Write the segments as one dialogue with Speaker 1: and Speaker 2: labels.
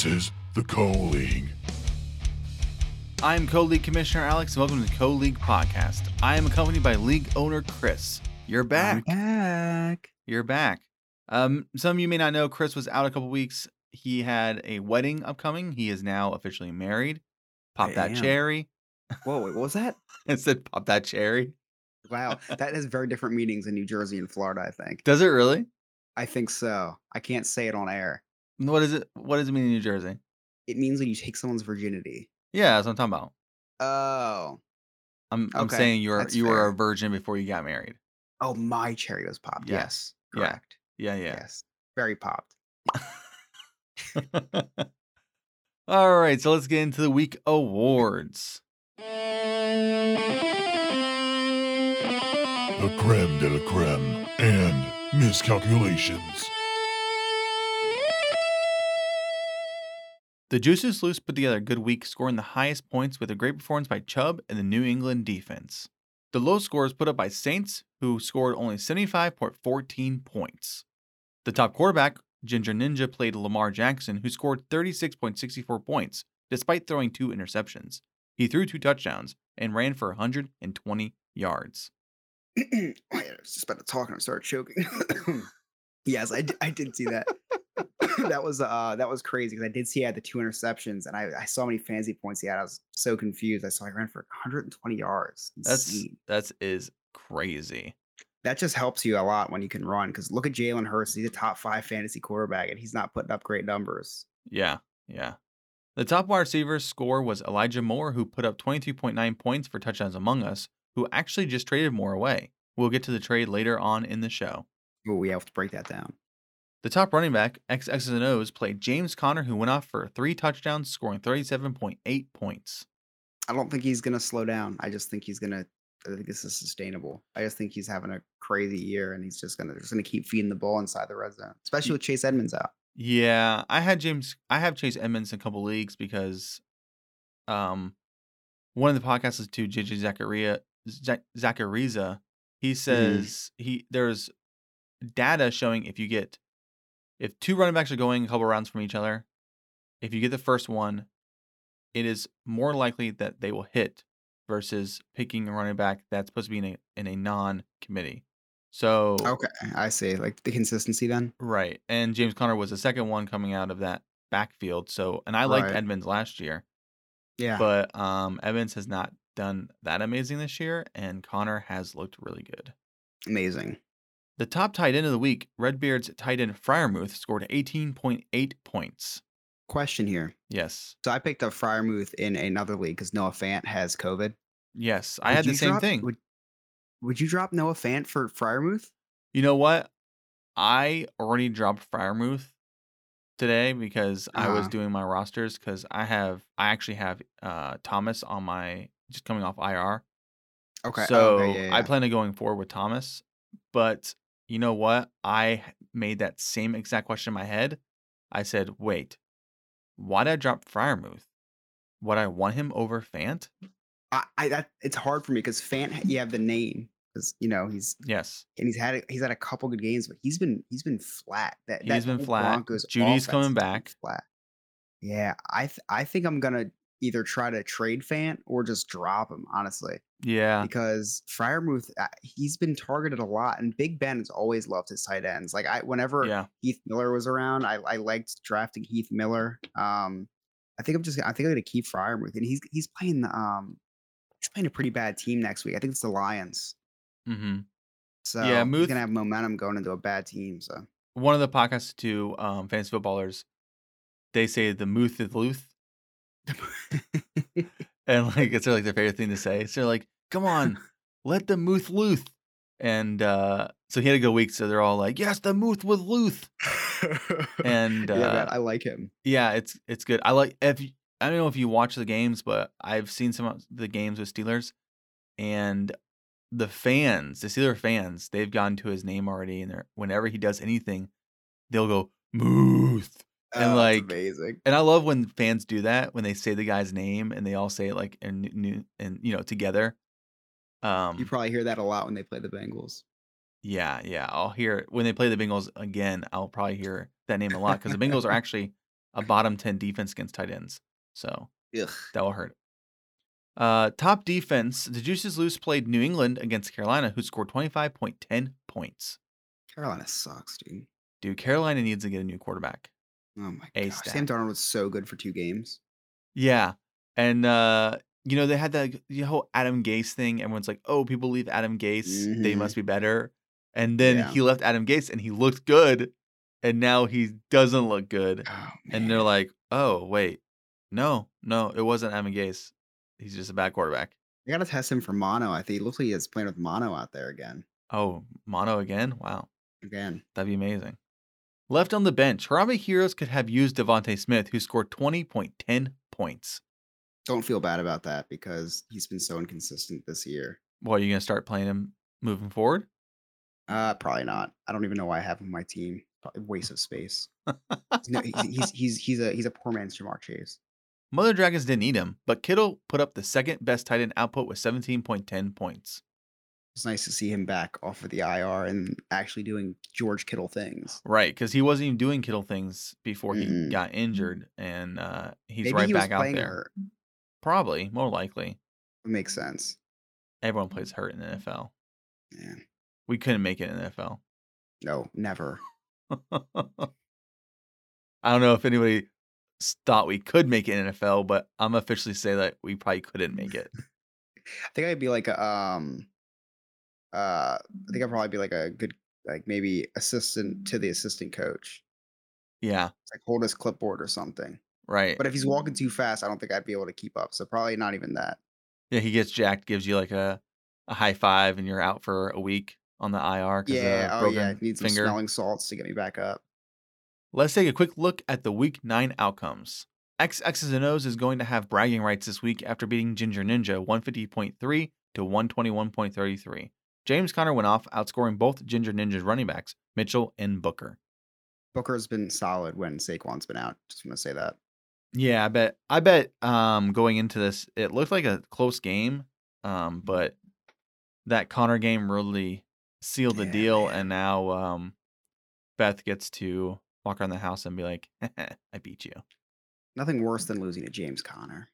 Speaker 1: This is the Co League.
Speaker 2: I'm Co-League Commissioner Alex, and welcome to the Co-League Podcast. I am accompanied by League Owner Chris. You're back.
Speaker 3: back.
Speaker 2: You're back. Um, some of you may not know Chris was out a couple weeks. He had a wedding upcoming. He is now officially married. Pop
Speaker 3: I
Speaker 2: that
Speaker 3: am.
Speaker 2: cherry.
Speaker 3: Whoa, wait, what was that?
Speaker 2: I said pop that cherry.
Speaker 3: Wow, that has very different meanings in New Jersey and Florida. I think.
Speaker 2: Does it really?
Speaker 3: I think so. I can't say it on air.
Speaker 2: What is it? What does it mean in New Jersey?
Speaker 3: It means when you take someone's virginity.
Speaker 2: Yeah, that's what I'm talking about.
Speaker 3: Oh,
Speaker 2: I'm I'm
Speaker 3: Okay,
Speaker 2: saying you were
Speaker 3: that's
Speaker 2: you were a virgin before you got married.
Speaker 3: oh, my cherry was popped.
Speaker 2: Yeah,
Speaker 3: Yes,
Speaker 2: yeah,
Speaker 3: correct.
Speaker 2: Yeah, yeah.
Speaker 3: Yes, very popped.
Speaker 2: All right, so let's get into the week awards.
Speaker 1: The creme de la creme and miscalculations.
Speaker 2: The Juices Loose put together a good week, scoring the highest points with a great performance by Chubb and the New England defense. The low scores put up by Saints, who scored only 75.14 points. The top quarterback, Ginger Ninja, played Lamar Jackson, who scored 36.64 points, despite throwing two interceptions. He threw two touchdowns and ran for 120 yards.
Speaker 3: Oh, Wait, I was just about to talk and I started choking. yes, I, d- I did see that. that was uh that was crazy because I did see he had the two interceptions and I, I saw how many fantasy points he had. I was so confused. I saw he ran for 120 yards.
Speaker 2: That's
Speaker 3: Insane.
Speaker 2: that's is crazy.
Speaker 3: that just helps you a lot when you can run. Because look at Jalen Hurts; he's a top five fantasy quarterback, and he's not putting up great numbers.
Speaker 2: Yeah, yeah. The top wide receiver score was Elijah Moore, who put up 22.9 points for touchdowns among us, who actually just traded Moore away. We'll get to the trade later on in the show.
Speaker 3: Oh, we have to break that down.
Speaker 2: The top running back, X X's and O's, played James Conner, who went off for three touchdowns, scoring 37.8 points.
Speaker 3: I don't think he's gonna slow down. I just think he's gonna. I think this is sustainable. I just think he's having a crazy year, and he's just gonna just gonna keep feeding the ball inside the red zone, especially with Chase Edmonds out.
Speaker 2: Yeah, I had James. I have Chase Edmonds in a couple leagues because, um, one of the podcasts is to JJ Zachariah Zachariza. He says he there's data showing if you get if two running backs are going a couple rounds from each other, if you get the first one, it is more likely that they will hit versus picking a running back that's supposed to be in a in a non committee. So
Speaker 3: Okay, I see. Like the consistency then.
Speaker 2: Right. And James Conner was the second one coming out of that backfield. So, and I liked
Speaker 3: Right.
Speaker 2: Edmonds last year,
Speaker 3: Yeah.
Speaker 2: but um, Evans has not done that amazing this year, and Conner has looked really good.
Speaker 3: Amazing.
Speaker 2: The top tight end of the week, Redbeard's tight end Freiermuth, scored 18.8 points.
Speaker 3: Question here.
Speaker 2: Yes.
Speaker 3: So I picked up Freiermuth in another league because Noah Fant has COVID.
Speaker 2: Yes. I
Speaker 3: Would
Speaker 2: had the same
Speaker 3: drop-
Speaker 2: thing.
Speaker 3: Would, would you drop Noah Fant for Freiermuth?
Speaker 2: You know what? I already dropped Freiermuth today because I was
Speaker 3: Uh-huh.
Speaker 2: doing my rosters because I have, I actually have uh, Thomas on my, just coming off IR.
Speaker 3: Okay.
Speaker 2: So
Speaker 3: okay, yeah,
Speaker 2: I plan on going forward with Thomas. But you know what? I made that same exact question in my head. I said, wait, why did I drop Freiermuth? Would I want him over Fant?
Speaker 3: I, I that it's hard for me because Fant, you have the name because you know he's
Speaker 2: Yes.
Speaker 3: and he's had a, he's had a couple good games, but he's been he's been flat. That
Speaker 2: He's
Speaker 3: that
Speaker 2: been flat.
Speaker 3: Broncos Jeudy's
Speaker 2: coming back.
Speaker 3: Flat. Yeah, I th- I think I'm gonna either try to trade Fant or just drop him honestly
Speaker 2: Yeah.
Speaker 3: because Freiermuth uh, he's been targeted a lot and Big Ben has always loved his tight ends. Like I whenever
Speaker 2: Yeah.
Speaker 3: Heath Miller was around, I, I liked drafting Heath Miller. Um, I think I'm just I think I'm gonna keep Freiermuth and he's he's playing the um he's playing a pretty bad team next week. I think it's the Lions.
Speaker 2: Mm-hmm.
Speaker 3: So
Speaker 2: Yeah,
Speaker 3: he's
Speaker 2: Muth-
Speaker 3: gonna have momentum going into a bad team. So
Speaker 2: One of the podcasts to um, fantasy footballers, they say the Muth is Luth. And like it's like their favorite thing to say. So they're like, come on, let the Muth Luth. And uh, so he had a good week. So they're all like, yes, the Muth with Luth. And
Speaker 3: yeah,
Speaker 2: uh,
Speaker 3: man, I like him.
Speaker 2: Yeah, it's it's good. I like if I don't know if you watch the games, but I've seen some of the games with Steelers, and the fans, the Steeler fans, they've gotten to his name already, and they're whenever he does anything, they'll go Muth. And,
Speaker 3: Oh,
Speaker 2: like,
Speaker 3: amazing.
Speaker 2: And I love when fans do that when they say the guy's name and they all say it like in new and you know together. Um,
Speaker 3: You probably hear that a lot when they play the Bengals.
Speaker 2: yeah, yeah. I'll hear it when they play the Bengals again. I'll probably hear that name a lot because the Bengals are actually a bottom 10 defense against tight ends. So
Speaker 3: Ugh.
Speaker 2: that will hurt. Uh, top defense, the Juices Loose played New England against Carolina, who scored 25.10 points.
Speaker 3: Carolina sucks, dude.
Speaker 2: Dude, Carolina needs to get a new quarterback.
Speaker 3: Oh my
Speaker 2: A
Speaker 3: god.
Speaker 2: stat.
Speaker 3: Sam Darnold was so good for two games.
Speaker 2: Yeah. And uh, you know, they had that the whole Adam Gase thing. Everyone's like, oh, people leave Adam Gase, they
Speaker 3: Mhm.
Speaker 2: must be better. And then
Speaker 3: Yeah.
Speaker 2: he left Adam Gase and he looked good. And now he doesn't look good.
Speaker 3: Oh,
Speaker 2: And they're like, oh, wait. No, no, it wasn't Adam Gase. He's just a bad quarterback.
Speaker 3: I gotta test him for mono. I think he looks like he's playing with mono out there again.
Speaker 2: Oh, mono again? Wow.
Speaker 3: Again.
Speaker 2: That'd be amazing. Left on the bench, Harambe Heroes could have used DeVonta Smith, who scored 20.10 points.
Speaker 3: Don't feel bad about that because he's been so inconsistent this year.
Speaker 2: Well, are you going to start playing him moving forward?
Speaker 3: Uh, probably not. I don't even know why I have him on my team. Probably waste of space. no, he's, he's he's he's a he's a poor man's Ja'Marr Chase.
Speaker 2: Mother Dragons didn't need him, but Kittle put up the second best tight end output with 17.10 points.
Speaker 3: It's nice to see him back off of the IR and actually doing George Kittle things.
Speaker 2: Right, because he wasn't even doing Kittle things before he
Speaker 3: Mm-mm.
Speaker 2: got injured, and uh, he's
Speaker 3: Maybe
Speaker 2: right
Speaker 3: he
Speaker 2: back out there.
Speaker 3: hurt.
Speaker 2: Probably, more likely.
Speaker 3: It makes sense.
Speaker 2: Everyone plays hurt in the NFL.
Speaker 3: Yeah.
Speaker 2: We couldn't make it in the NFL.
Speaker 3: No, never.
Speaker 2: I don't know if anybody thought we could make it in NFL, but I'm officially say that we probably couldn't make it.
Speaker 3: I think I'd be like a um uh I think I'd probably be like a good like maybe assistant to the assistant coach.
Speaker 2: Yeah,
Speaker 3: like hold his clipboard or something.
Speaker 2: right.
Speaker 3: But if he's walking too fast, I don't think I'd be able to keep up. So probably not even that.
Speaker 2: yeah, he gets jacked, gives you like a, a high five, and you're out for a week on the IR
Speaker 3: Yeah, oh yeah, need some
Speaker 2: finger.
Speaker 3: smelling salts to get me back up.
Speaker 2: Let's take a quick look at the week nine outcomes. X X's and O's is going to have bragging rights this week after beating Ginger Ninja 150.3 to 121.33. James Conner went off, outscoring both Ginger Ninja's running backs, Mitchell and Booker.
Speaker 3: Booker's been solid when Saquon's been out. Just want to say that.
Speaker 2: Yeah, I bet. I bet. Um, going into this, it looked like a close game. Um, but that Conner game really sealed the
Speaker 3: Yeah,
Speaker 2: deal,
Speaker 3: man.
Speaker 2: and now um, Beth gets to walk around the house and be like, "I beat you."
Speaker 3: Nothing worse than losing to James Conner.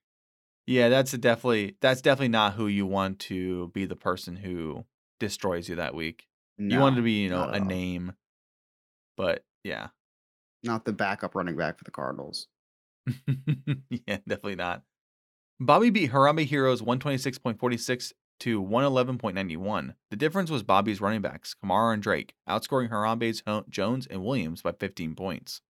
Speaker 2: Yeah, that's a definitely that's definitely not who you want to be the person who destroys you that week. you wanted to be, you know, a
Speaker 3: all.
Speaker 2: name. But yeah.
Speaker 3: Not the backup running back for the Cardinals.
Speaker 2: yeah, definitely not. Bobby beat Harambe Heroes 126.46 to 111.91. The difference was Bobby's running backs, Kamara and Drake, outscoring Harambe's Ho- Jones and Williams by 15 points.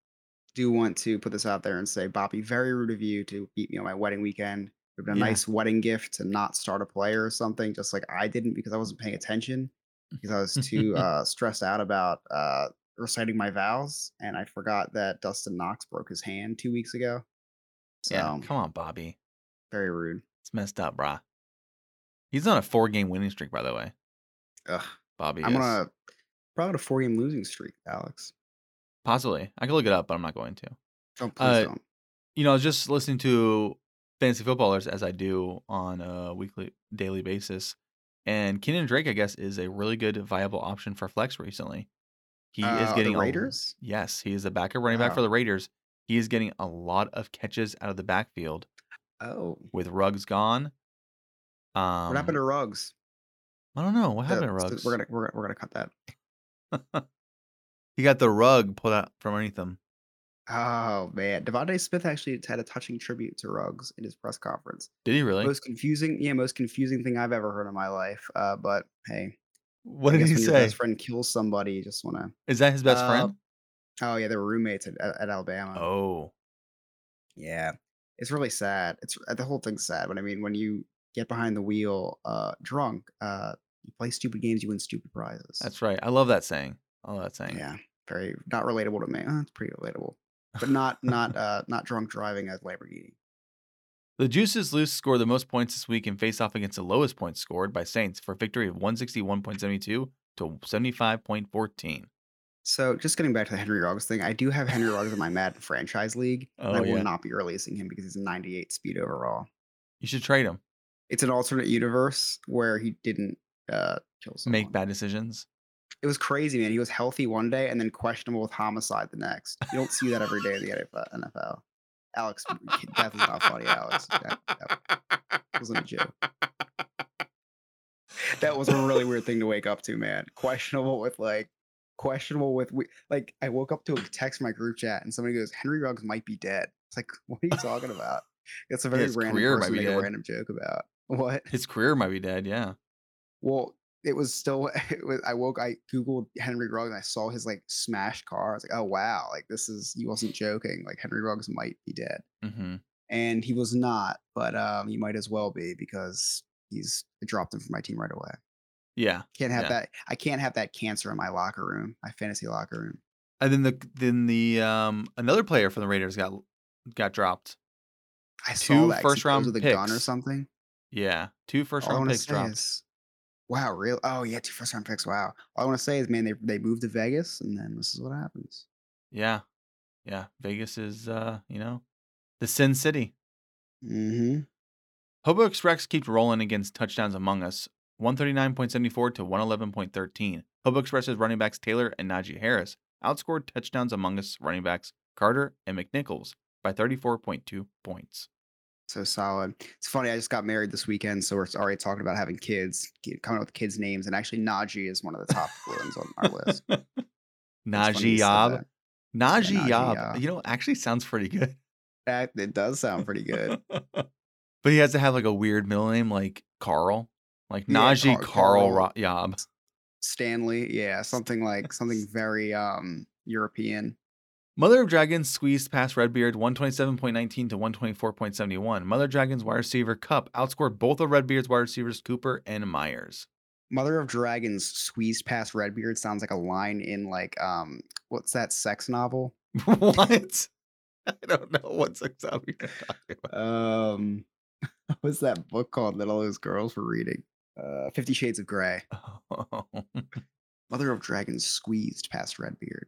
Speaker 3: Do want to put this out there and say, Bobby, very rude of you to beat me on my wedding weekend. It would have been a
Speaker 2: Yeah.
Speaker 3: nice wedding gift to not start a player or something, just like I didn't because I wasn't paying attention because I was too uh, stressed out about uh, reciting my vows, and I forgot that Dawson Knox broke his hand two weeks ago. So
Speaker 2: Yeah, come on, Bobby.
Speaker 3: very rude.
Speaker 2: It's messed up, brah. He's on a four game winning streak, by the way.
Speaker 3: Ugh.
Speaker 2: Bobby
Speaker 3: I'm
Speaker 2: is.
Speaker 3: probably on a four game losing streak, Alex.
Speaker 2: Possibly. I could look it up, but I'm not going to.
Speaker 3: Don't please
Speaker 2: Uh,
Speaker 3: don't.
Speaker 2: You know, I was just listening to fantasy footballers as I do on a weekly, daily basis. And Kenyan Drake, I guess, is a really good viable option for flex recently. He
Speaker 3: Uh,
Speaker 2: is
Speaker 3: the
Speaker 2: getting a-
Speaker 3: Raiders?
Speaker 2: yes, he is the backup running back for the Raiders. He is getting a lot of catches out of the backfield
Speaker 3: Oh,
Speaker 2: with Ruggs gone. Um,
Speaker 3: what happened to Ruggs?
Speaker 2: I don't know what
Speaker 3: The-
Speaker 2: happened to
Speaker 3: so
Speaker 2: Ruggs.
Speaker 3: We're gonna we're gonna, we're gonna cut that.
Speaker 2: he got the rug pulled out from underneath him.
Speaker 3: Oh man, DeVonta Smith actually had a touching tribute to Ruggs in his press conference.
Speaker 2: Did he really?
Speaker 3: Most confusing, yeah, most confusing thing I've ever heard in my life. Uh, but hey,
Speaker 2: what
Speaker 3: I
Speaker 2: did he
Speaker 3: when your
Speaker 2: say?
Speaker 3: best friend kills somebody, you just want to.
Speaker 2: Is that his best
Speaker 3: Uh,
Speaker 2: friend?
Speaker 3: Oh yeah, they were roommates at, at, Alabama.
Speaker 2: Oh,
Speaker 3: Yeah, it's really sad. It's uh, the whole thing's sad. But I mean, when you get behind the wheel, uh, drunk, uh, you play stupid games, you win stupid prizes.
Speaker 2: that's right. I love that saying. I love that saying.
Speaker 3: yeah, very not relatable to me. Uh, it's pretty relatable, but not not uh not drunk driving a Lamborghini.
Speaker 2: The Juices Loose scored the most points this week and face off against the lowest points scored by Saints for a victory of 161.72 to 75.14.
Speaker 3: So just getting back to the Henry Ruggs thing, I do have Henry Ruggs in my Madden franchise league. and I
Speaker 2: Oh,
Speaker 3: will
Speaker 2: yeah.
Speaker 3: not be releasing him because he's a 98 speed overall.
Speaker 2: You should trade him.
Speaker 3: It's an alternate universe where he didn't uh, kill someone.
Speaker 2: Make bad decisions.
Speaker 3: It was crazy, man. He was healthy one day and then questionable with homicide the next. You don't see that every day in the NFL. Alex, death is not funny, Alex. That, that wasn't a joke. That was a really weird thing to wake up to, man. Questionable with like, questionable with we, like. I woke up to a text my group chat, and somebody goes, "Henry Ruggs might be dead." It's like, what are you talking about? It's a very
Speaker 2: His
Speaker 3: random
Speaker 2: career might be
Speaker 3: a random joke about. What?
Speaker 2: His career might be dead. Yeah.
Speaker 3: Well, it was still. It was, I woke. I googled Henry Ruggs and I saw his like smashed car. I was like, oh wow, like this is. He wasn't joking. Like Henry Ruggs might be dead,
Speaker 2: hmm
Speaker 3: and he was not. But um, he might as well be because he's. I dropped him from my team right away.
Speaker 2: Yeah.
Speaker 3: Can't have
Speaker 2: Yeah.
Speaker 3: that. I can't have that cancer in my locker room, my fantasy locker room.
Speaker 2: And then the then the um another player from the Raiders got got dropped.
Speaker 3: I
Speaker 2: Two
Speaker 3: saw that
Speaker 2: first round
Speaker 3: with a gun or something.
Speaker 2: Yeah. Two first
Speaker 3: All
Speaker 2: round picks dropped.
Speaker 3: is, wow, real. Oh yeah, two first round picks. Wow. All I want to say is, man, they they moved to Vegas, and then this is what happens.
Speaker 2: Yeah. Yeah. Vegas is uh, you know, the Sin City.
Speaker 3: Mm-hmm.
Speaker 2: Hobo Express keeps rolling against touchdowns among us. 139.74 to 111.13. Hobo Express's running backs Taylor and Najee Harris outscored touchdowns among us running backs Carter and McNichols by 34.2 points.
Speaker 3: So solid. It's funny. I just got married this weekend, so we're already talking about having kids, coming up with kids' names, and actually Najee is one of the top ones on our list. It's funny
Speaker 2: Najee
Speaker 3: you said
Speaker 2: Yob.
Speaker 3: that.
Speaker 2: Najee
Speaker 3: Najee
Speaker 2: Yob.
Speaker 3: Yob.
Speaker 2: You know, actually sounds pretty good.
Speaker 3: That it does sound pretty good.
Speaker 2: but he has to have like a weird middle name like Carl. Like
Speaker 3: Yeah,
Speaker 2: Najee
Speaker 3: Car-
Speaker 2: Carl,
Speaker 3: Carl.
Speaker 2: Ro- Yob.
Speaker 3: Stanley, yeah, something like something very um European.
Speaker 2: Mother of Dragons squeezed past Redbeard 127.19 to 124.71. Mother of Dragons wide receiver Kupp outscored both of Redbeard's wide receivers Cooper and Meyers.
Speaker 3: Mother of Dragons squeezed past Redbeard sounds like a line in like um what's that sex novel?
Speaker 2: what? I don't know what sex out you're talking about.
Speaker 3: Um what's that book called that all those girls were reading? Uh Fifty Shades of Grey. Mother of Dragons squeezed past Redbeard.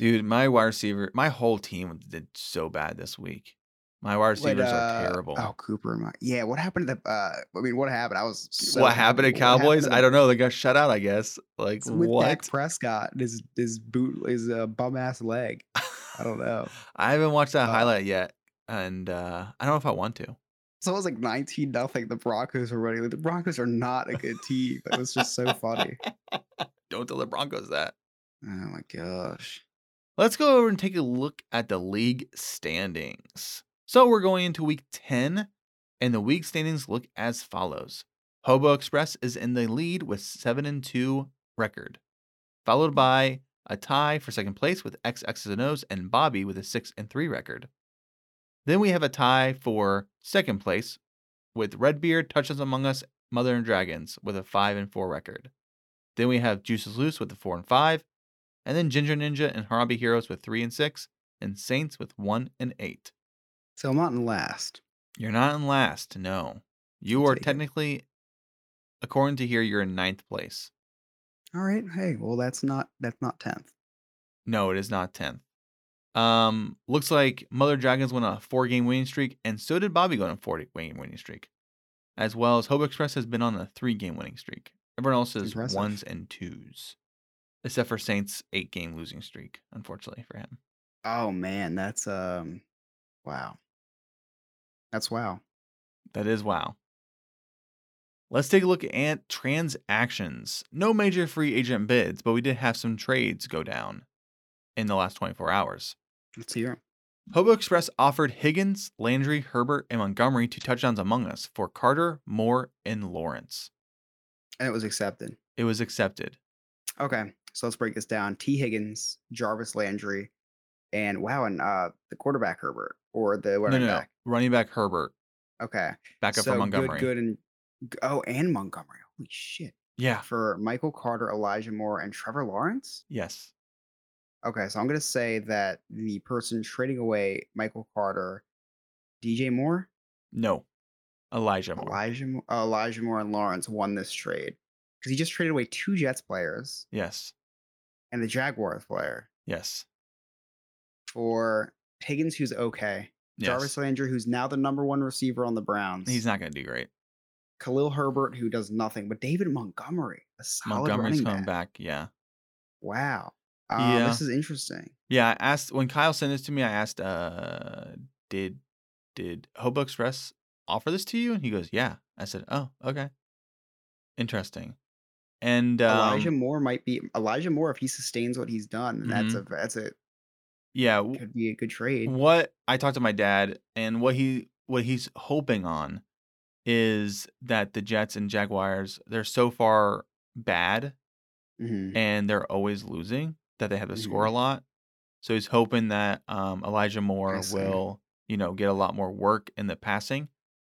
Speaker 2: Dude, my wide receiver, my whole team did so bad this week. My wide
Speaker 3: What,
Speaker 2: receivers are
Speaker 3: uh,
Speaker 2: terrible.
Speaker 3: Oh, Cooper my yeah. What happened to the? Uh, I mean, what happened? I was. So
Speaker 2: what happened to.
Speaker 3: What happened
Speaker 2: Cowboys?
Speaker 3: to
Speaker 2: I don't know. They got shut out, I guess. Like
Speaker 3: With
Speaker 2: what?
Speaker 3: Dak Prescott, his his boot, his uh, bum ass leg. I don't know.
Speaker 2: I haven't watched that
Speaker 3: Uh,
Speaker 2: highlight yet, and uh, I don't know if I want to.
Speaker 3: So it was like nineteen nothing. The Broncos were running. Like, the Broncos are not a good team. It was just so funny.
Speaker 2: Don't tell the Broncos that.
Speaker 3: Oh my gosh.
Speaker 2: Let's go over and take a look at the league standings. So we're going into week 10, and the league standings look as follows. Hobo Express is in the lead with 7 and 2 record, followed by a tie for second place with X X's and O's and Bobby with a 6 and 3 record. Then we have a tie for second place with Redbeard, Touches Among Us, Mother and Dragons with a 5 and 4 record. Then we have Juices Loose with a 4 and 5, and then Ginger Ninja and Harambe Heroes with 3 and 6, and Saints with 1 and 8.
Speaker 3: So I'm not in last.
Speaker 2: You're not in last, no. You
Speaker 3: I'll
Speaker 2: are
Speaker 3: take it.
Speaker 2: technically, according to here, you're in ninth place.
Speaker 3: All right. Hey, well that's not that's not tenth.
Speaker 2: No, it is not 10th. Um, looks like Mother Dragons went on a four game winning streak, and so did Bobby go on a four game winning streak. As well as Hobo Express has been on a three game winning streak. Everyone else is
Speaker 3: Impressive.
Speaker 2: ones and twos. Except for Saints' eight game losing streak, unfortunately for him.
Speaker 3: Oh man, that's um, wow. That's wow.
Speaker 2: That is wow. Let's take a look at transactions. No major free agent bids, but we did have some trades go down in the last 24 hours.
Speaker 3: Let's hear. 'em.
Speaker 2: Hobo Express offered Higgins, Landry, Herbert, and Montgomery to touchdowns among us for Carter, Moore, and Lawrence.
Speaker 3: And it was accepted.
Speaker 2: It was accepted.
Speaker 3: Okay, so let's break this down. T. Higgins, Jarvis Landry, and wow, and uh, the quarterback Herbert or the
Speaker 2: No,
Speaker 3: running
Speaker 2: no, no.
Speaker 3: back.
Speaker 2: Running back Herbert,
Speaker 3: Okay,
Speaker 2: backup
Speaker 3: so
Speaker 2: for Montgomery.
Speaker 3: Good, good, and oh, and Montgomery. Holy shit!
Speaker 2: Yeah.
Speaker 3: For Michael Carter, Elijah Moore, and Trevor Lawrence.
Speaker 2: Yes.
Speaker 3: Okay, so I'm gonna say that the person trading away Michael Carter, DJ Moore,
Speaker 2: No. Elijah Moore.
Speaker 3: Elijah, Elijah Moore, and Lawrence won this trade because he just traded away two Jets players
Speaker 2: Yes.
Speaker 3: And the Jaguars player
Speaker 2: Yes.
Speaker 3: for Higgins, who's okay.
Speaker 2: Yes.
Speaker 3: Jarvis Landry, who's now the number one receiver on the Browns.
Speaker 2: He's not going to do great.
Speaker 3: Khalil Herbert, who does nothing, but David Montgomery, a solid
Speaker 2: Montgomery's
Speaker 3: running
Speaker 2: coming
Speaker 3: back.
Speaker 2: back. Yeah.
Speaker 3: Wow, um,
Speaker 2: Yeah.
Speaker 3: this is interesting.
Speaker 2: Yeah, I asked when Kyle sent this to me. I asked uh did did Hobo Express offer this to you?" And he goes, "Yeah." I said, "Oh, okay, interesting." And
Speaker 3: Elijah
Speaker 2: um,
Speaker 3: Moore might be Elijah Moore if he sustains what he's done. That's
Speaker 2: mhm.
Speaker 3: a that's a
Speaker 2: yeah,
Speaker 3: could be a good trade.
Speaker 2: what I talked to my dad, and what he what he's hoping on is that the Jets and Jaguars they're so far bad
Speaker 3: hmm
Speaker 2: and they're always losing that they have to score a
Speaker 3: hmm
Speaker 2: lot. So he's hoping that um, Elijah Moore will, you know, get a lot more work in the passing,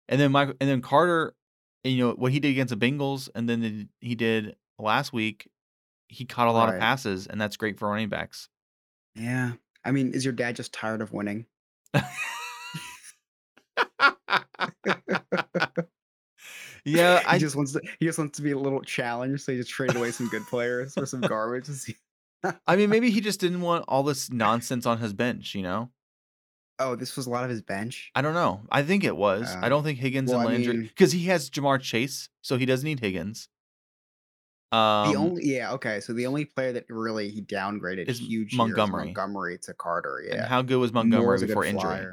Speaker 2: and then Michael, and then Carter, you know, what he did against the Bengals, and then the, he did last week, he caught a lot of passes, and that's great for running backs.
Speaker 3: Yeah. I mean, is your dad just tired of winning?
Speaker 2: yeah,
Speaker 3: he
Speaker 2: I
Speaker 3: just wants to he just wants to be a little challenged, so he just traded away some good players for some garbage.
Speaker 2: I mean maybe he just didn't want all this nonsense on his bench, you know?
Speaker 3: Oh, this was a lot of his bench.
Speaker 2: I don't know. I think it was. I
Speaker 3: Uh,
Speaker 2: don't think Higgins
Speaker 3: well,
Speaker 2: and
Speaker 3: I
Speaker 2: Landry
Speaker 3: mean-
Speaker 2: because he has Ja'Marr Chase, so he doesn't need Higgins. Um,
Speaker 3: the only yeah okay, so the only player that really he downgraded
Speaker 2: Is
Speaker 3: huge
Speaker 2: Montgomery.
Speaker 3: Montgomery to Carter.
Speaker 2: and
Speaker 3: Yeah,
Speaker 2: how good was Montgomery
Speaker 3: good
Speaker 2: before injury?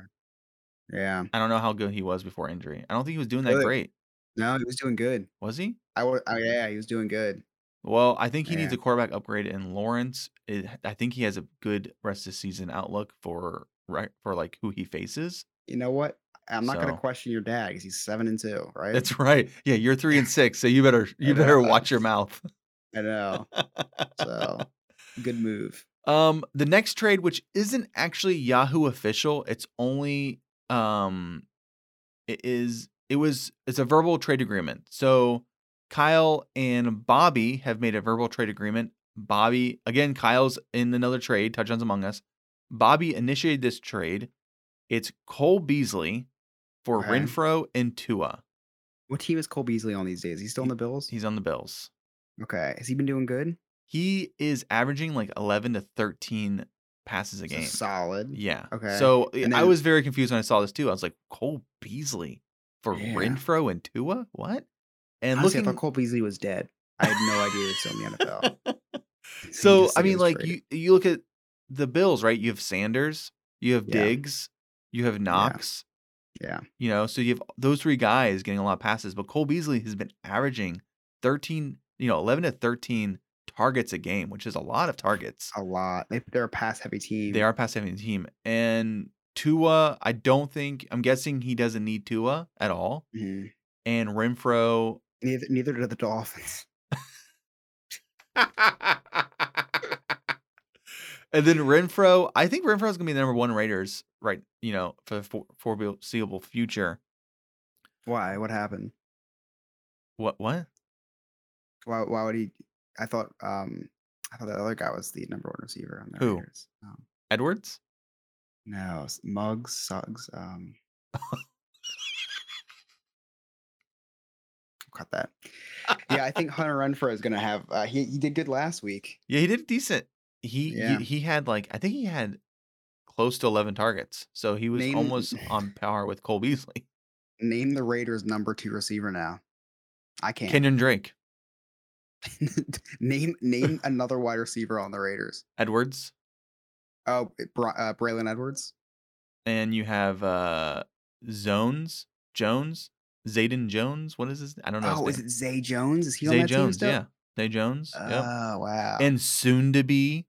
Speaker 3: Yeah,
Speaker 2: I don't know how good he was before injury. I don't think he was doing that
Speaker 3: Really?
Speaker 2: great.
Speaker 3: no, he was doing good.
Speaker 2: Was he?
Speaker 3: I was oh, yeah, he was doing good.
Speaker 2: Well, I think he needs a quarterback upgrade in Lawrence. It, I think he has a good rest of the season outlook for right for like who he faces.
Speaker 3: You know what? I'm not
Speaker 2: So-
Speaker 3: gonna question your dad because he's seven and two, right?
Speaker 2: That's right. Yeah, you're three and six, so you better you better watch your mouth.
Speaker 3: I know. So good move.
Speaker 2: Um, the next trade, which isn't actually Yahoo official, it's only um, it is it was it's a verbal trade agreement. So Kyle and Bobby have made a verbal trade agreement. Bobby again, Kyle's in another trade. Touchdowns among us. Bobby initiated this trade. It's Cole Beasley for
Speaker 3: Okay.
Speaker 2: Renfrow and Tua.
Speaker 3: What team is Cole Beasley on these days? He's still on the Bills.
Speaker 2: He's on the Bills.
Speaker 3: Okay, has he been doing good?
Speaker 2: He is averaging like 11 to 13 passes a
Speaker 3: So
Speaker 2: game.
Speaker 3: solid.
Speaker 2: Yeah.
Speaker 3: Okay.
Speaker 2: So eh,
Speaker 3: And
Speaker 2: I was very confused when I saw this too. I was like, Cole Beasley for
Speaker 3: Yeah.
Speaker 2: Renfrow and Tua? What? And
Speaker 3: Honestly, I
Speaker 2: looking
Speaker 3: thought Cole Beasley was dead. I had no idea he was still in the NFL.
Speaker 2: so I mean, like you you look at the Bills, right? You have Sanders, you have
Speaker 3: Yeah.
Speaker 2: Diggs, you have Knox.
Speaker 3: Yeah.
Speaker 2: You know, so you have those three guys getting a lot of passes, but Cole Beasley has been averaging 13, you know, 11 to 13 targets a game, which is a lot of targets.
Speaker 3: a lot. They, they're a pass heavy team.
Speaker 2: They are pass heavy team. And Tua, I don't think I'm guessing he doesn't need Tua at all.
Speaker 3: Mhm.
Speaker 2: And Renfrow.
Speaker 3: Neither, neither do the Dolphins.
Speaker 2: and then Renfrow, I think Renfrow's gonna be the number one Raiders, right? You know, for the foreseeable future.
Speaker 3: Why? What happened?
Speaker 2: What? What?
Speaker 3: Why? Why would he? I thought. Um, I thought the other guy was the number one receiver on the
Speaker 2: Who?
Speaker 3: Raiders. Um,
Speaker 2: Edwards?
Speaker 3: no, s- Muggs, Suggs. Um, cut that. Yeah, I think Hunter Renfrow is gonna have. Uh, he he did good last week.
Speaker 2: Yeah, he did decent. He,
Speaker 3: Yeah.
Speaker 2: he he had like I think he had close to 11 targets, so he was
Speaker 3: Name-
Speaker 2: almost on par with Cole Beasley.
Speaker 3: Name the Raiders' number two receiver now. I can't.
Speaker 2: Kenyan Drake,
Speaker 3: name name another wide receiver on the Raiders.
Speaker 2: Edwards,
Speaker 3: Oh, Bra- uh, Braylon Edwards.
Speaker 2: and you have uh Zones Jones, Zayden Jones. What is his? I don't know.
Speaker 3: Oh, is it Zay Jones? Is he on
Speaker 2: Zay
Speaker 3: that team
Speaker 2: Jones?
Speaker 3: still?
Speaker 2: Yeah, Zay Jones.
Speaker 3: Oh
Speaker 2: yep.
Speaker 3: wow.
Speaker 2: And soon to be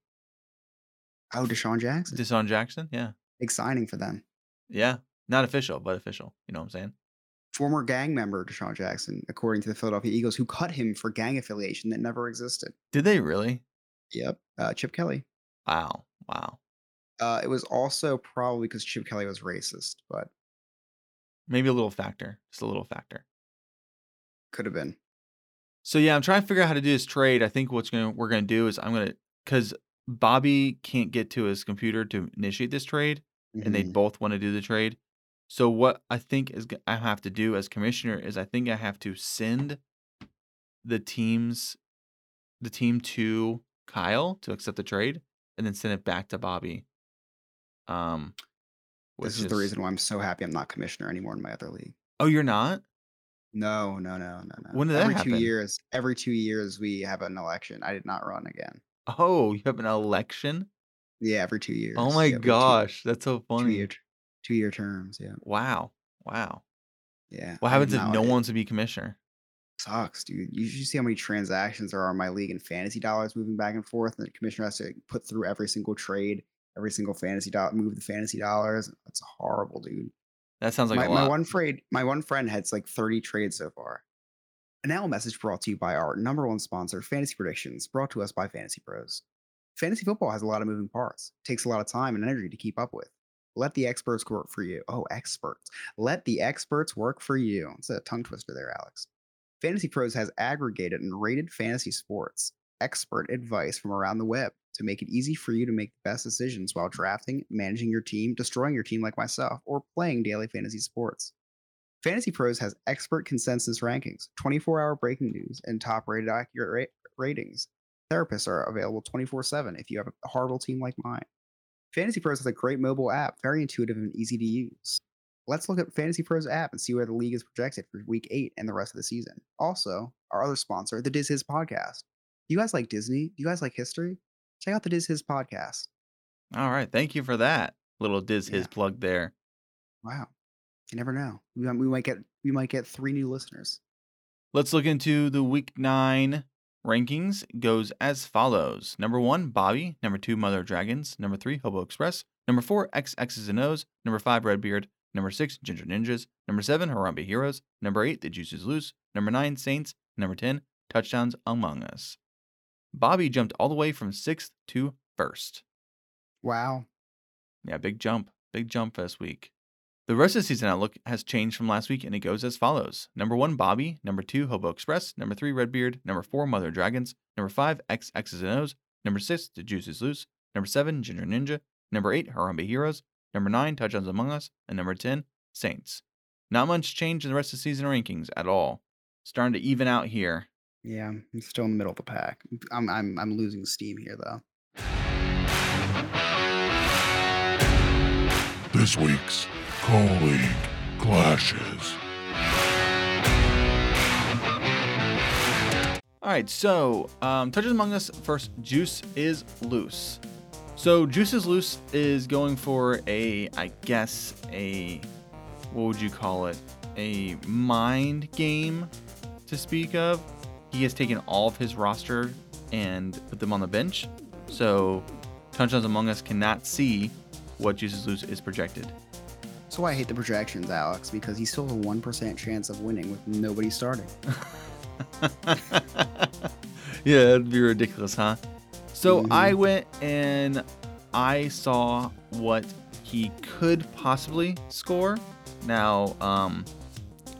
Speaker 3: oh, DeSean Jackson.
Speaker 2: DeSean Jackson. Yeah,
Speaker 3: Big signing for them.
Speaker 2: yeah. Not official, but official. You know what I'm saying?
Speaker 3: Former gang member DeSean Jackson, according to the Philadelphia Eagles, who cut him for gang affiliation that never existed.
Speaker 2: Did they really?
Speaker 3: Yep. Uh, Chip Kelly.
Speaker 2: Wow, wow.
Speaker 3: Uh, it was also probably because Chip Kelly was racist, but
Speaker 2: Maybe a little factor, just a little factor.
Speaker 3: could have been.
Speaker 2: So yeah, I'm trying to figure out how to do this trade. I think what's gonna we're gonna do is I'm gonna because Bobby can't get to his computer to initiate this trade, and they
Speaker 3: Mhm.
Speaker 2: both want to do the trade. So what I think is I have to do as commissioner is I think I have to send the teams, the team to Kyle to accept the trade, and then send it back to Bobby. Um,
Speaker 3: this
Speaker 2: which
Speaker 3: is the reason why I'm so happy I'm not commissioner anymore in my other league.
Speaker 2: Oh, you're not.
Speaker 3: No, no, no, no, no.
Speaker 2: When did that
Speaker 3: every
Speaker 2: happen?
Speaker 3: two years, every two years we have an election. I did not run again.
Speaker 2: Oh, you have an election.
Speaker 3: Yeah, every two oh years.
Speaker 2: Oh my
Speaker 3: Yeah, have two-
Speaker 2: gosh, that's so funny.
Speaker 3: two year- Two year terms. Yeah.
Speaker 2: Wow. Wow.
Speaker 3: Yeah.
Speaker 2: What happens if no
Speaker 3: like-
Speaker 2: one wants to be commissioner?
Speaker 3: sucks, dude. You should see how many transactions there are in my league and fantasy dollars moving back and forth. And the commissioner has to put through every single trade, every single fantasy dollar, move the fantasy dollars. That's horrible, dude.
Speaker 2: That sounds like
Speaker 3: my, my one friend, my one friend had like 30 trades so far. An L message brought to you by our number one sponsor, Fantasy Predictions, brought to us by Fantasy Pros. Fantasy football has a lot of moving parts. takes a lot of time and energy to keep up with. Let the experts work for you. Oh, experts. Let the experts work for you. It's a tongue twister there, Alex. Fantasy Pros has aggregated and rated fantasy sports expert advice from around the web to make it easy for you to make the best decisions while drafting, managing your team, destroying your team like myself, or playing daily fantasy sports. Fantasy Pros has expert consensus rankings, 24 hour breaking news, and top rated accurate ra- ratings. Therapists are available 24 7 if you have a horrible team like mine. Fantasy Pros has a great mobile app, very intuitive and easy to use. Let's look at Fantasy Pros app and see where the league is projected for week eight and the rest of the season. Also, our other sponsor, the Diz His podcast. Do you guys like Disney? Do you guys like history? Check out the Diz His podcast.
Speaker 2: All right. Thank you for that little Diz his
Speaker 3: Yeah.
Speaker 2: plug there.
Speaker 3: Wow. You never know. We, might- we might get we might get three new listeners.
Speaker 2: Let's look into the week nine rankings. Goes as follows: number one, Bobby; number two, Mother of Dragons; number three, Hobo Express; number four, X X's and O's; number five, Redbeard; number six, Ginger Ninjas; number seven, Harambe Heroes; number eight, The Juice is Loose; number nine, Saints; number ten, Touchdowns Among Us. Bobby jumped all the way from sixth to first.
Speaker 3: Wow.
Speaker 2: Yeah, big jump. Big jump this week. The rest of the season outlook has changed from last week and it goes as follows. Number one, Bobby. Number two, Hobo Express. Number three, Redbeard. Number four, Mother Dragons. Number five, X X's and O's. Number six, The Juice is Loose. Number seven, Ginger Ninja. Number eight, Harambe Heroes. Number nine, Touchdowns Among Us. And number 10, Saints. Not much change in the rest of the season rankings at all. Starting to even out here.
Speaker 3: Yeah, I'm still in the middle of the pack. I'm I'm I'm losing steam here though.
Speaker 1: This week's colleague clashes.
Speaker 2: All right, so um, Touches Among Us first. Juice is loose. So Juice is loose is going for a, I guess a, what would you call it? A mind game, to speak of. He has taken all of his roster and put them on the bench, so Touchdowns Among Us cannot see what Juice is loose is projected.
Speaker 3: That's why I hate the projections, Alex, because he still has a one percent chance of winning with nobody starting.
Speaker 2: yeah, that'd be ridiculous, huh? So
Speaker 3: Mhm.
Speaker 2: I went and I saw what he could possibly score. Now, um,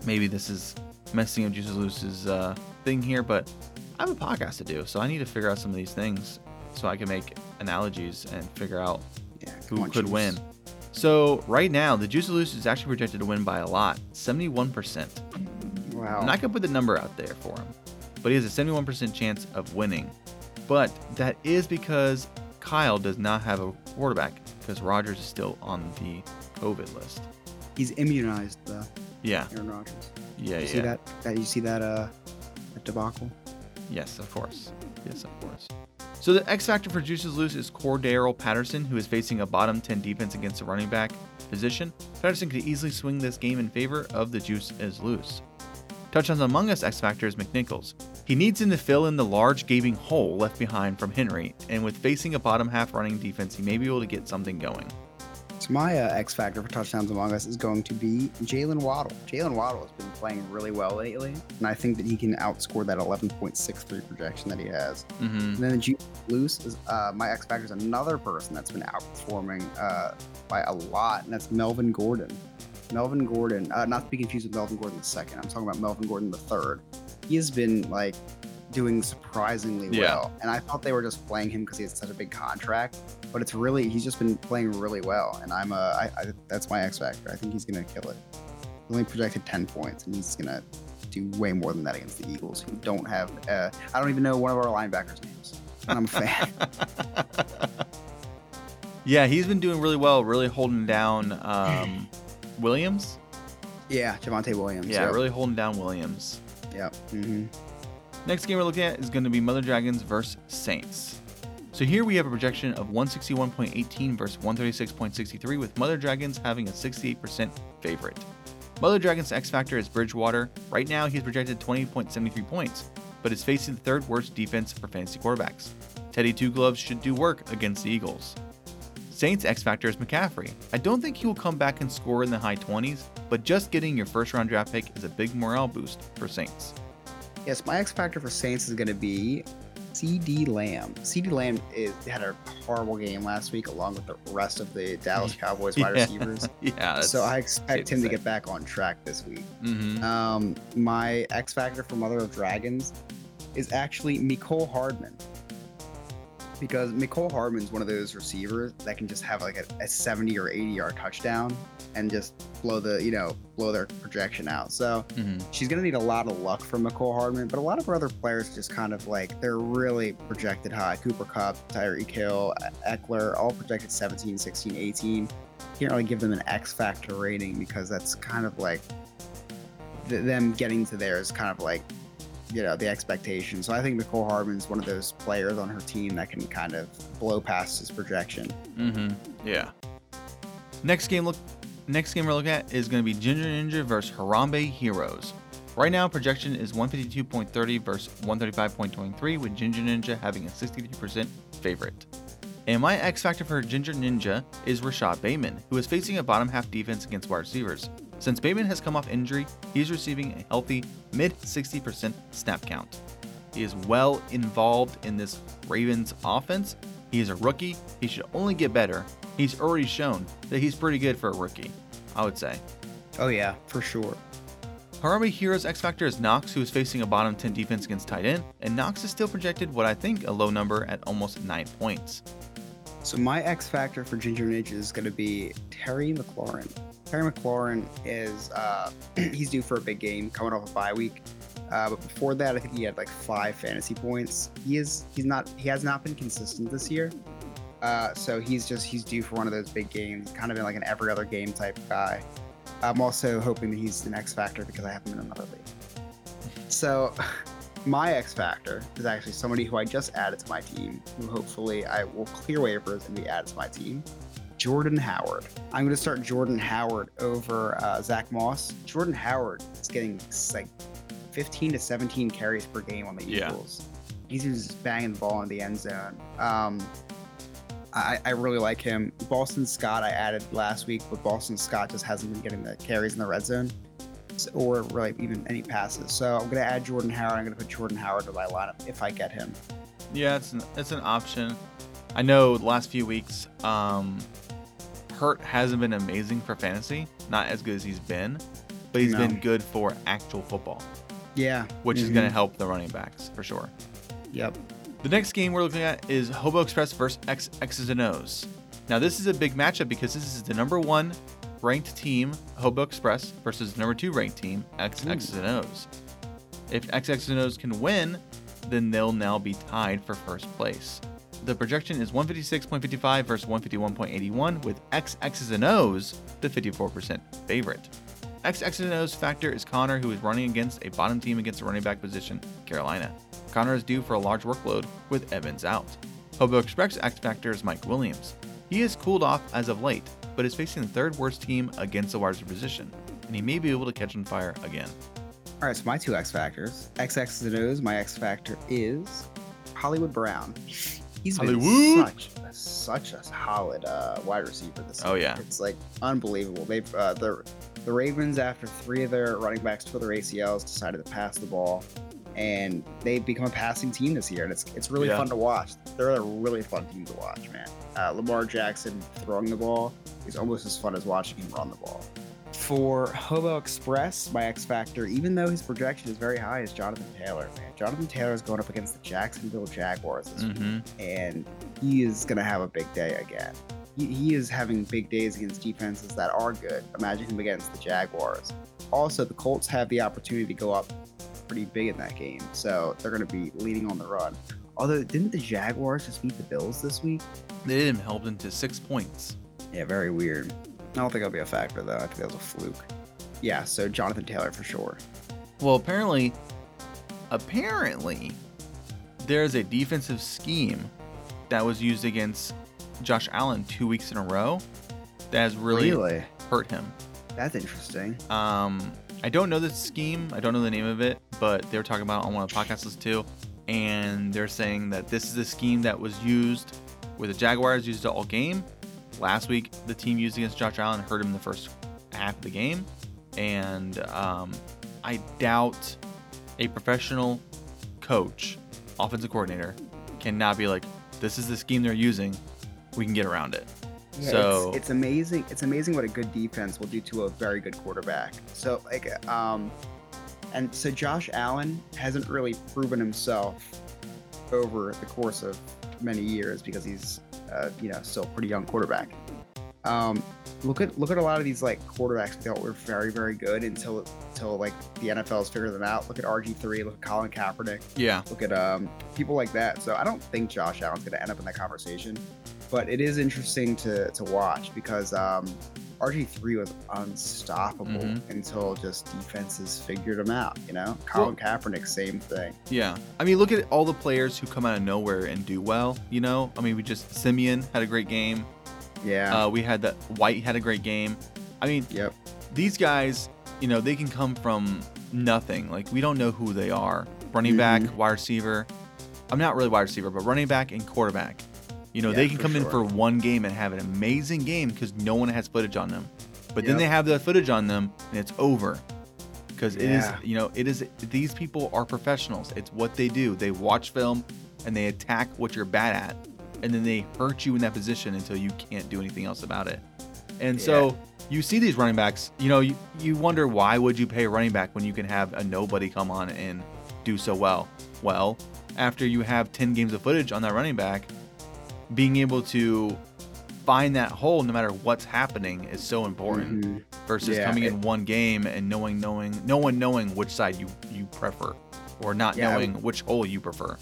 Speaker 2: maybe this is messing up Jesus Loose's uh, thing here, but I have a podcast to do, so I need to figure out some of these things so I can make analogies and figure out
Speaker 3: Yeah,
Speaker 2: who
Speaker 3: on,
Speaker 2: could
Speaker 3: Juice.
Speaker 2: win. So right now, the Juice Loose is actually projected to win by a lot, 71%.
Speaker 3: Wow.
Speaker 2: I'm not gonna put the number out there for him, but he has a 71% chance of winning. But that is because Kyle does not have a quarterback because Rodgers is still on the COVID list.
Speaker 3: He's immunized though,
Speaker 2: Yeah,
Speaker 3: Aaron Rodgers.
Speaker 2: yeah,
Speaker 3: You
Speaker 2: yeah.
Speaker 3: see that? That you see that? Uh, that debacle.
Speaker 2: Yes, of course. Yes, of course. So the X factor for Juices Loose is Cordarrelle Patterson, who is facing a bottom 10 defense against the running back position. Patterson could easily swing this game in favor of the Juice is Loose. Touchdowns Among Us X factor is McNichols. He needs him to fill in the large gaping hole left behind from Henry, and with facing a bottom half running defense, he may be able to get something going.
Speaker 3: So my uh, X factor for touchdowns among us is going to be Jaylen Waddle. Jaylen Waddle has been playing really well lately, and I think that he can outscore that 11.63 projection that he has.
Speaker 2: Mm-hmm.
Speaker 3: And then the Juice Loose is uh, my X factor is another person that's been outperforming uh, by a lot, and that's Melvin Gordon. Melvin Gordon, uh, not to be confused with Melvin Gordon the second. I'm talking about Melvin Gordon the third. He has been like doing surprisingly
Speaker 2: Yeah.
Speaker 3: well, and I thought they were just playing him because he has such a big contract. But it's really he's just been playing really well, and I'm uh, I, I that's my X factor. I think he's gonna kill it. He only projected 10 points, and he's gonna do way more than that against the Eagles, who don't have. Uh, I don't even know one of our linebackers' names, and I'm a fan.
Speaker 2: yeah, he's been doing really well, really holding down um, Williams.
Speaker 3: yeah, Javonte Williams.
Speaker 2: Yeah,
Speaker 3: yep.
Speaker 2: really holding down Williams.
Speaker 3: Yep. hmm
Speaker 2: Next game we're looking at is going to be Mother Dragons versus Saints. So here we have a projection of 161.18 versus 136.63, with Mother Dragons having a 68% favorite. Mother Dragon's X Factor is Bridgewater. Right now, he's projected 20.73 points, but is facing the third worst defense for fantasy quarterbacks. Teddy Two Gloves should do work against the Eagles. Saints X Factor is McCaffrey. I don't think he will come back and score in the high 20s, but just getting your first round draft pick is a big morale boost for Saints.
Speaker 3: Yes, my X factor for Saints is going to be CeeDee Lamb. CeeDee Lamb is, had a horrible game last week, along with the rest of the Dallas Cowboys wide
Speaker 2: Yeah.
Speaker 3: receivers.
Speaker 2: Yeah,
Speaker 3: So I expect him to get back on track this week.
Speaker 2: hmm
Speaker 3: Um, my X factor for Mother of Dragons is actually Mecole Hardman. Because Mecole Hardman is one of those receivers that can just have like a, a 70 or 80 yard touchdown and just blow the, you know, blow their projection out. So
Speaker 2: hmm
Speaker 3: she's going to need a lot of luck from Mecole Hardman, but a lot of her other players just kind of like they're really projected high. Cooper Kupp, Tyreek Hill, Ekeler, all projected 17, 16, 18. Can't really give them an X factor rating because that's kind of like th- them getting to there is kind of like you know the expectation. So I think Mecole Hardman's one of those players on her team that can kind of blow past his projection.
Speaker 2: hmm Yeah. Next game look next game we're looking at is going to be Ginger Ninja versus Harambe Heroes. Right now projection is 152.30 versus 135.23 with Ginger Ninja having a 63% favorite. And my X factor for Ginger Ninja is Rashod Bateman, who is facing a bottom half defense against wide receivers. Since Bateman has come off injury, he's receiving a healthy mid 60% snap count. He is well involved in this Ravens offense. He is a rookie. He should only get better. He's already shown that he's pretty good for a rookie, I would say.
Speaker 3: Oh yeah, for sure.
Speaker 2: Harambe Hero's X Factor is Knox, who is facing a bottom 10 defense against tight end, and Knox is still projected what I think a low number at almost 9 points.
Speaker 3: So my X factor for Ginger Ninja is going to be Terry McLaurin. Terry McLaurin is uh, he's due for a big game coming off a bye week. Uh, but before that, I think he had like five fantasy points. He is he's not he has not been consistent this year. Uh, so he's just he's due for one of those big games, kind of in like an every other game type guy. I'm also hoping that he's the X factor because I have him in another league. So my X factor is actually somebody who I just added to my team, who hopefully I will clear waivers and be added to my team. Jordan Howard. I'm going to start Jordan Howard over uh, Zach Moss. Jordan Howard is getting like 15 to 17 carries per game on the
Speaker 2: Yeah.
Speaker 3: Eagles. He's just banging the ball in the end zone. Um, I, I really like him. Boston Scott I added last week, but Boston Scott just hasn't been getting the carries in the red zone or really even any passes. So I'm going to add Jordan Howard. I'm going to put Jordan Howard in my lineup if I get him.
Speaker 2: Yeah, it's an, it's an option. I know the last few weeks, um, Hurt hasn't been amazing for fantasy, not as good as he's been, but he's
Speaker 3: No.
Speaker 2: been good for actual football,
Speaker 3: Yeah.
Speaker 2: which is going to
Speaker 3: mm-hmm.
Speaker 2: help the running backs for sure.
Speaker 3: Yep.
Speaker 2: The next game we're looking at is Hobo Express versus X X's and O's. Now this is a big matchup because this is the number one ranked team, Hobo Express, versus number two ranked team, X
Speaker 3: Ooh.
Speaker 2: X's and O's. If X X's and O's can win, then they'll now be tied for first place. The projection is 156.55 versus 151.81, with X X's and O's the 54% favorite. X X's and O's factor is Conner, who is running against a bottom team against the running back position, Carolina. Conner is due for a large workload with Evans out. Hobo Express X Factor is Mike Williams. He has cooled off as of late, but is facing the third worst team against the wide receiver position, and he may be able to catch on fire again.
Speaker 3: All right, so my two X factors, X X's and O's. My X factor is Hollywood Brown. He's been
Speaker 2: Hollywood.
Speaker 3: such such a solid uh, wide receiver this season.
Speaker 2: Oh,
Speaker 3: year.
Speaker 2: yeah.
Speaker 3: it's like unbelievable. They've uh, the the Ravens after three of their running backs tore their ACLs decided to pass the ball, and they've become a passing team this year, and it's it's really
Speaker 2: Yeah.
Speaker 3: fun to watch. They're a really fun team to watch, man. Uh, Lamar Jackson throwing the ball is almost as fun as watching him run the ball. For Hobo Express, my X Factor, even though his projection is very high, is Jonathan Taylor. Man, Jonathan Taylor is going up against the Jacksonville Jaguars this week, and he is going to have a big day again. He, he is having big days against defenses that are good. Imagine him against the Jaguars. Also, the Colts have the opportunity to go up pretty big in that game, so they're going to be leading on the run. Although, didn't the Jaguars just beat the Bills this week?
Speaker 2: They did him them to six points.
Speaker 3: Yeah, very weird. I don't think it'll be a factor though. I think that was a fluke. Yeah, so Jonathan Taylor for sure.
Speaker 2: Well, apparently, apparently, there's a defensive scheme that was used against Josh Allen two weeks in a row that has really,
Speaker 3: Really?
Speaker 2: hurt him.
Speaker 3: That's interesting.
Speaker 2: Um, I don't know the scheme. I don't know the name of it, but they were talking about it on one of the podcasts too, and they're saying that this is a scheme that was used where the Jaguars used it all game. Last week, the team used against Josh Allen hurt him in the first half of the game, and um, I doubt a professional coach, offensive coordinator, cannot be like, "This is the scheme they're using. We can get around it."
Speaker 3: Yeah,
Speaker 2: So-
Speaker 3: it's, it's amazing. It's amazing what a good defense will do to a very good quarterback. So like, um, and so Josh Allen hasn't really proven himself over the course of many years because he's, uh, you know, still a pretty young quarterback. Um, look at look at a lot of these like quarterbacks we thought were very very good until until like the NFL's figured them out. Look at RG three. Look at Colin Kaepernick
Speaker 2: Yeah,
Speaker 3: look at um, people like that. So I don't think Josh Allen's going to end up in that conversation, but it is interesting to to watch because um, RG3 was unstoppable
Speaker 2: Mhm.
Speaker 3: until just defenses figured him out. You know, Colin Kaepernick, same thing.
Speaker 2: Yeah. I mean, look at all the players who come out of nowhere and do well, you know? I mean, we just, Simeon had a great game.
Speaker 3: Yeah.
Speaker 2: Uh, we had that, White had a great game. I mean,
Speaker 3: yep.
Speaker 2: these guys, you know, they can come from nothing. Like, we don't know who they are. Running back,
Speaker 3: Mhm.
Speaker 2: wide receiver. I'm not really wide receiver, but running back and quarterback. You know,
Speaker 3: Yeah,
Speaker 2: they can come in for one game and have an amazing game because no one has footage on them. But then they have the footage on them and it's over. Because it is,
Speaker 3: Yeah.
Speaker 2: you know, it is, these people are professionals. It's what they do. They watch film and they attack what you're bad at. And then they hurt you in that position until you can't do anything else about it. And so you see these running backs, you know, you, you wonder why would you pay a running back when you can have a nobody come on and do so well? Well, after you have 10 games of footage on that running back, being able to find that hole no matter what's happening is so important
Speaker 3: Mhm.
Speaker 2: versus
Speaker 3: Yeah,
Speaker 2: coming
Speaker 3: it-
Speaker 2: in one game and knowing knowing no one knowing which side you you prefer or not
Speaker 3: Yeah,
Speaker 2: knowing which hole you prefer.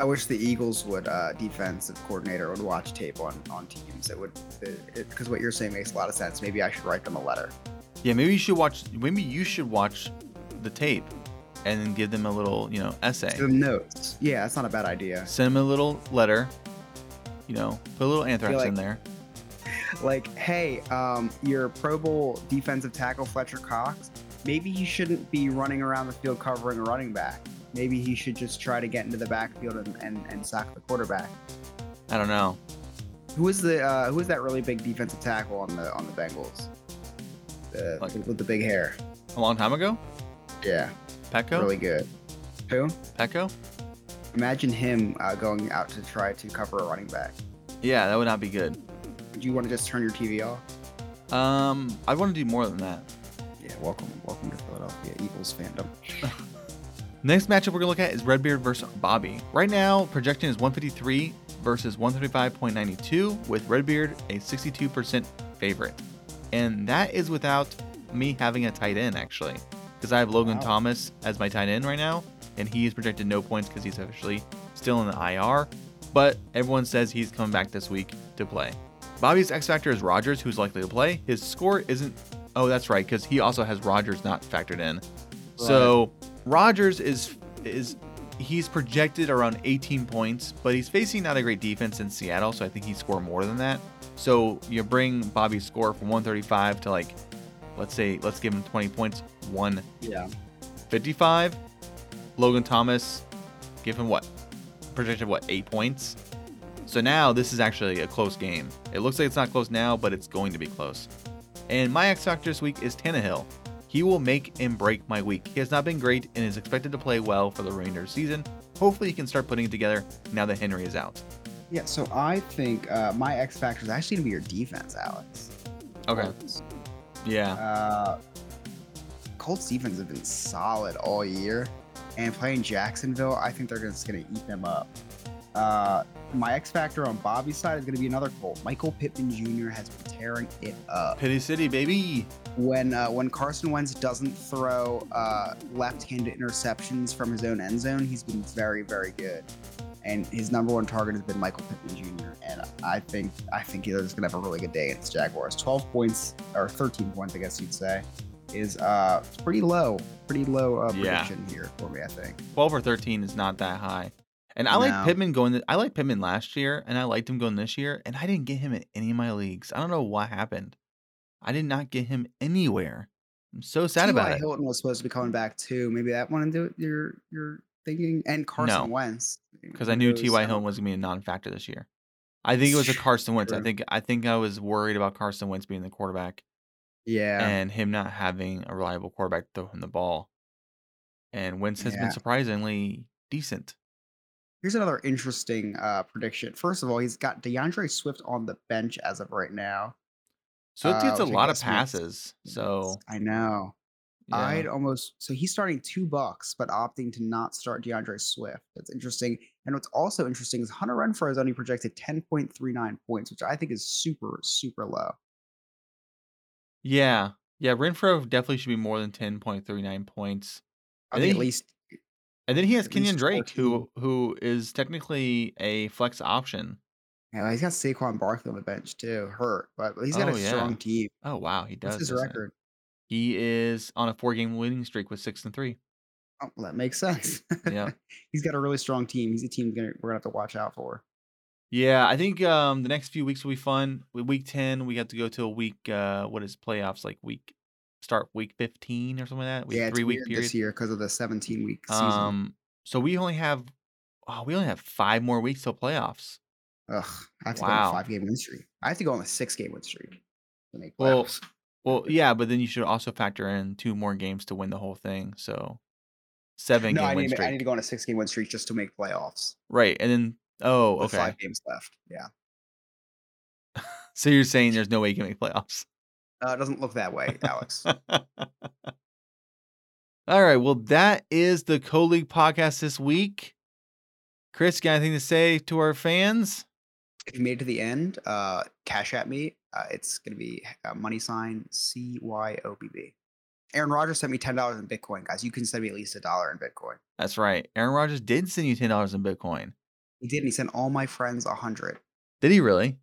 Speaker 3: I wish the Eagles would uh, defensive coordinator would watch tape on on teams. It would because what you're saying makes a lot of sense. Maybe I should write them a letter.
Speaker 2: Yeah, maybe you should watch maybe you should watch the tape and then give them a little, you know, essay.
Speaker 3: Give them notes. Yeah, that's not a bad idea.
Speaker 2: Send them a little letter. You know, put a little anthrax
Speaker 3: like-
Speaker 2: in there.
Speaker 3: like, hey, um, your Pro Bowl defensive tackle Fletcher Cox, maybe he shouldn't be running around the field covering a running back. Maybe he should just try to get into the backfield and, and, and sack the quarterback.
Speaker 2: I don't know.
Speaker 3: Who is the uh, who is that really big defensive tackle on the on the Bengals? The,
Speaker 2: Like-
Speaker 3: with the big hair.
Speaker 2: A long time ago?
Speaker 3: Yeah,
Speaker 2: Peko?
Speaker 3: really good. Who?
Speaker 2: Peko?
Speaker 3: Imagine him uh, going out to try to cover a running back.
Speaker 2: Yeah, that would not be good.
Speaker 3: Do you want to just turn your TV off?
Speaker 2: Um, I want to do more than that.
Speaker 3: Yeah, welcome, welcome to Philadelphia Eagles fandom.
Speaker 2: Next matchup we're gonna look at is Redbeard versus Bobby. Right now, projection is 153 versus 135.92, with Redbeard a 62% favorite, and that is without me having a tight end actually, because I have Logan
Speaker 3: Wow.
Speaker 2: Thomas as my tight end right now, and he is projected no points because he's officially still in the IR, but everyone says he's coming back this week to play. Bobby's X factor is Rodgers, who's likely to play. His score isn't. Oh, that's right, because he also has Rodgers not factored in. So Rodgers is is he's projected around 18 points, but he's facing not a great defense in Seattle, so I think he score more than that. So you bring Bobby's score from 135 to like, let's say, let's give him 20 points, 155.
Speaker 3: Yeah.
Speaker 2: Logan Thomas, give him what? Projected what? Eight points. So now this is actually a close game. It looks like it's not close now, but it's going to be close. And my X Factor this week is Tannehill. He will make and break my week. He has not been great and is expected to play well for the remainder of the season. Hopefully, he can start putting it together now that Henry is out.
Speaker 3: Yeah, so I think uh, my X factor is actually gonna be your defense, Alex. Colts.
Speaker 2: Yeah.
Speaker 3: Uh, Colts defense have been solid all year, and playing Jacksonville, I think they're just gonna eat them up. Uh, my X factor on Bobby's side is gonna be another Colt. Michael Pittman Jr. has been tearing it up.
Speaker 2: Pity City, baby.
Speaker 3: When uh, when Carson Wentz doesn't throw uh, left-handed interceptions from his own end zone, he's been very very good. And his number one target has been Michael Pittman Jr. And I think I think he's gonna have a really good day against Jaguars. Twelve points or thirteen points, I guess you'd say, is uh it's pretty low, pretty low uh,
Speaker 2: Yeah.
Speaker 3: here for me. I think.
Speaker 2: 12 or 13 is not that high. And I like
Speaker 3: No.
Speaker 2: Pittman going. I like Pittman last year, and I liked him going this year, and I didn't get him in any of my leagues. I don't know what happened. I did not get him anywhere. I'm so sad about
Speaker 3: T.Y.
Speaker 2: it.
Speaker 3: Hilton was supposed to be coming back too. Maybe that one into you're you're thinking and Carson
Speaker 2: No,
Speaker 3: Wentz
Speaker 2: because I knew? T.Y. Hilton was gonna be a non-factor this year. I think it was a Carson Wentz. I think I think I was worried about Carson Wentz being the quarterback
Speaker 3: Yeah,
Speaker 2: and him not having a reliable quarterback to throw him the ball. And Wentz has
Speaker 3: Yeah.
Speaker 2: been surprisingly decent.
Speaker 3: Here's another interesting uh, prediction. First of all, he's got DeAndre Swift on the bench as of right now.
Speaker 2: So it gets
Speaker 3: Uh,
Speaker 2: a
Speaker 3: which I
Speaker 2: lot of
Speaker 3: guess makes
Speaker 2: passes. So
Speaker 3: I know.
Speaker 2: yeah.
Speaker 3: I'd almost so he's starting two bucks, but opting to not start DeAndre Swift. That's interesting. And what's also interesting is Hunter Renfrow is only projected 10.39 points, which I think is super, super low.
Speaker 2: Yeah. Yeah, Renfrow definitely should be more than 10.39 points.
Speaker 3: I think at least
Speaker 2: And then he has
Speaker 3: Kenyan
Speaker 2: Drake,
Speaker 3: 14.
Speaker 2: who who is technically a flex option.
Speaker 3: yeah, he's got Saquon Barkley on the bench too, hurt, but he's got
Speaker 2: Oh,
Speaker 3: a
Speaker 2: yeah.
Speaker 3: strong team.
Speaker 2: Oh wow, he does.
Speaker 3: What's his
Speaker 2: doesn't it?
Speaker 3: record?
Speaker 2: He is on a four game winning streak with six and three.
Speaker 3: Oh, well, that makes sense.
Speaker 2: Yeah.
Speaker 3: he's got a really strong team. He's a team we're gonna have to watch out for.
Speaker 2: Yeah, I think um the next few weeks will be fun. Week ten, we have to go to a week uh what is playoffs like week start week fifteen or something like that. Week
Speaker 3: yeah, it's
Speaker 2: three week period.
Speaker 3: this year because of the 17 week season.
Speaker 2: Um so we only have oh, we only have five more weeks till playoffs.
Speaker 3: Ugh, I have to go on a five game win streak. I have to go on a six game win streak to make playoffs.
Speaker 2: Well, well, yeah, but then you should also factor in two more games to win the whole thing. So seven
Speaker 3: No,
Speaker 2: game
Speaker 3: I
Speaker 2: win
Speaker 3: need, to-
Speaker 2: streak.
Speaker 3: I need to go on a six game win streak just to make playoffs.
Speaker 2: Right. And then oh, okay.
Speaker 3: five games left. Yeah.
Speaker 2: So you're saying there's no way you can make playoffs.
Speaker 3: Uh, it doesn't look that way, Alex.
Speaker 2: All right. Well, that is the Co League podcast this week. Chris, got anything to say to our fans?
Speaker 3: if you made it to the end, uh, cash at me. Uh, it's going to be uh, money sign C Y O B B. Aaron Rodgers sent me ten dollars in Bitcoin, guys. You can send me at least a dollar in Bitcoin.
Speaker 2: That's right. Aaron Rodgers did send you ten dollars in Bitcoin.
Speaker 3: He did. And he sent all my friends a hundred.
Speaker 2: Did he really?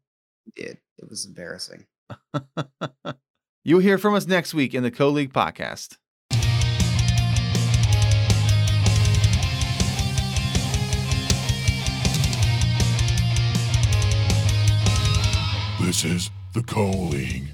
Speaker 3: He did. It was embarrassing.
Speaker 2: You'll hear from us next week in the Co League podcast.
Speaker 1: This is the Co League.